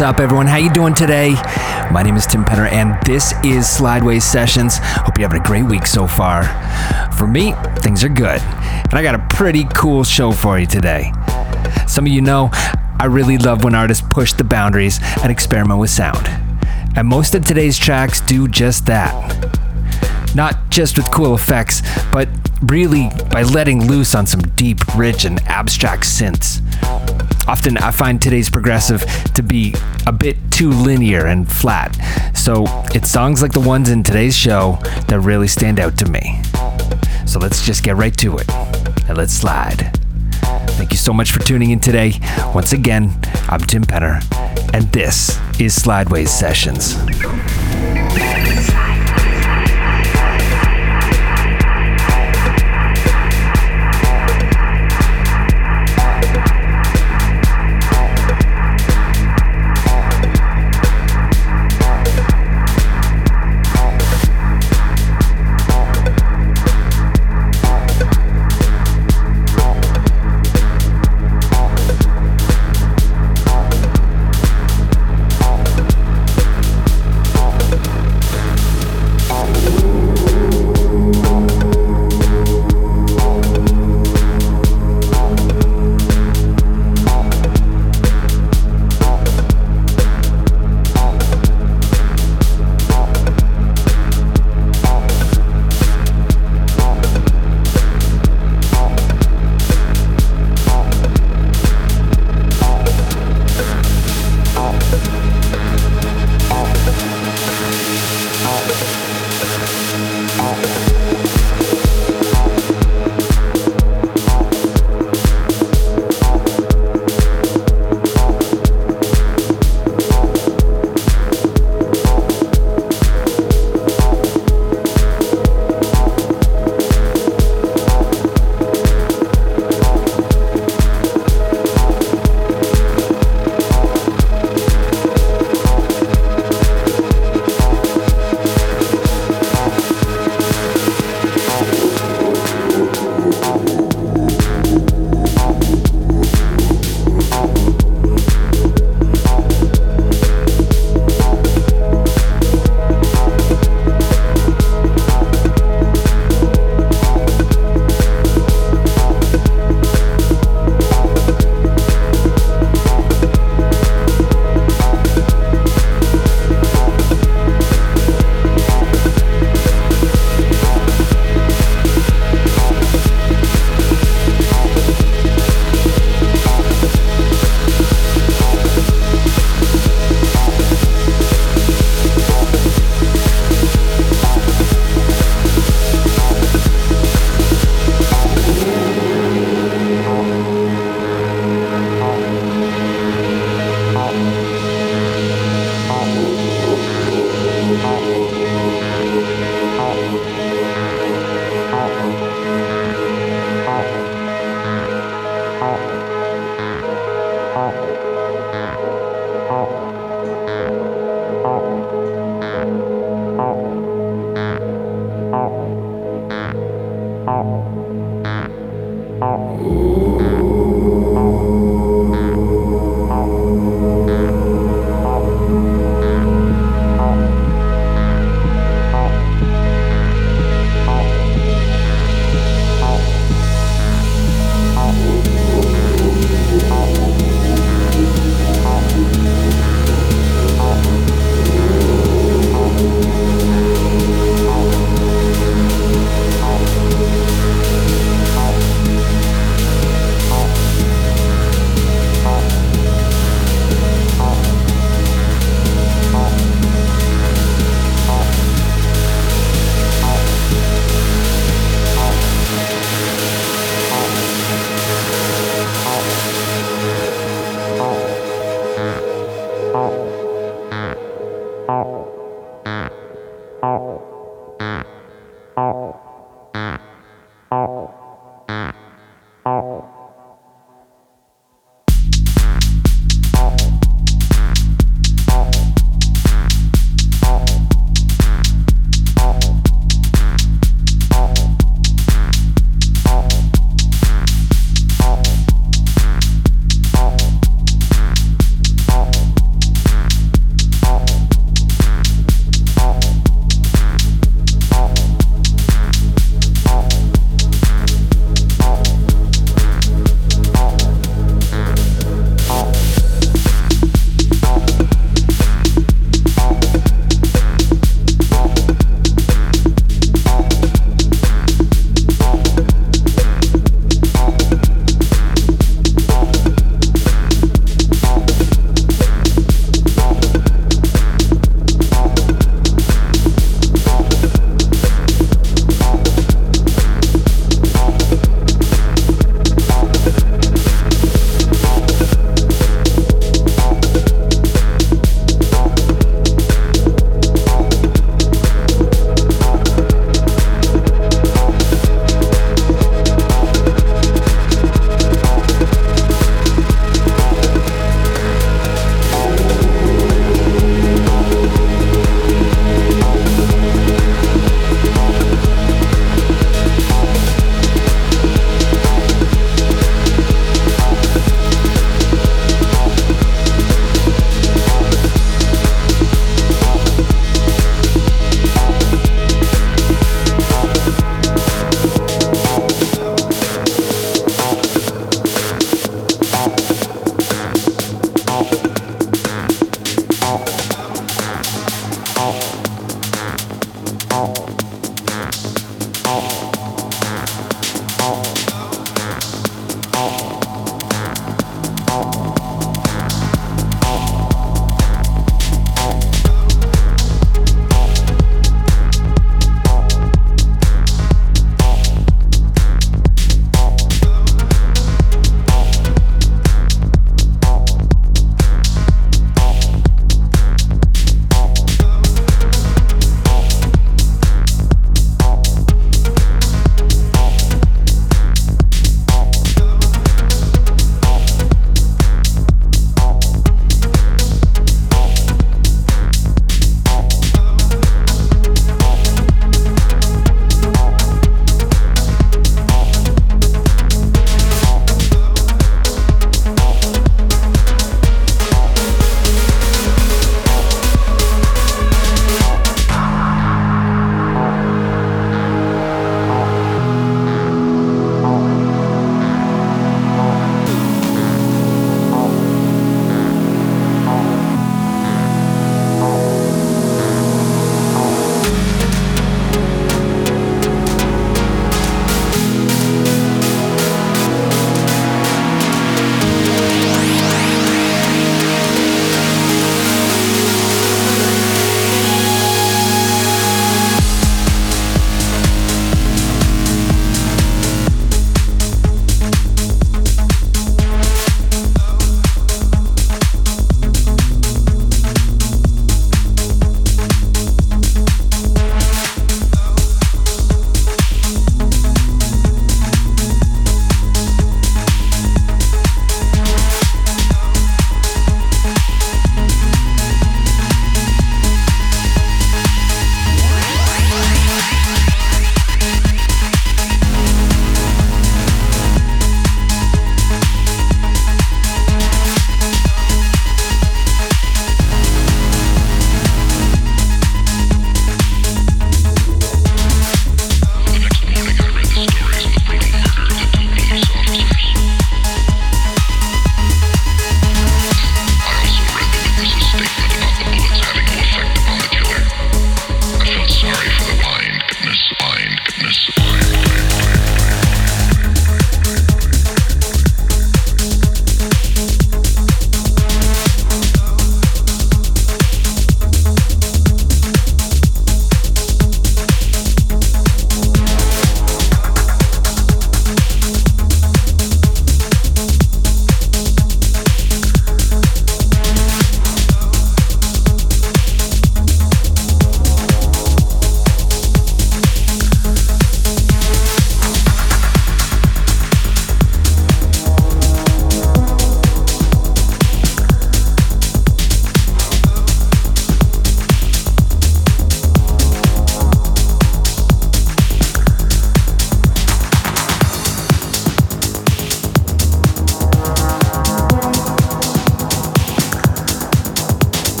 Up, everyone? How you doing today? My name is Tim Penner, and this is Slideways Sessions. Hope you're having a great week so far. For me, things are good, and I got a pretty cool show for you today. Some of you know I really love when artists push the boundaries and experiment with sound, and most of today's tracks do just that. Not just with cool effects, but really by letting loose on some deep, rich, and abstract synths. Often I find today's progressive to be a bit too linear and flat, so it's songs like the ones in today's show that really stand out to me. So let's just get right to it and let's slide. Thank you so much for tuning in today. Once again, I'm Tim Penner, and this is Slideways Sessions.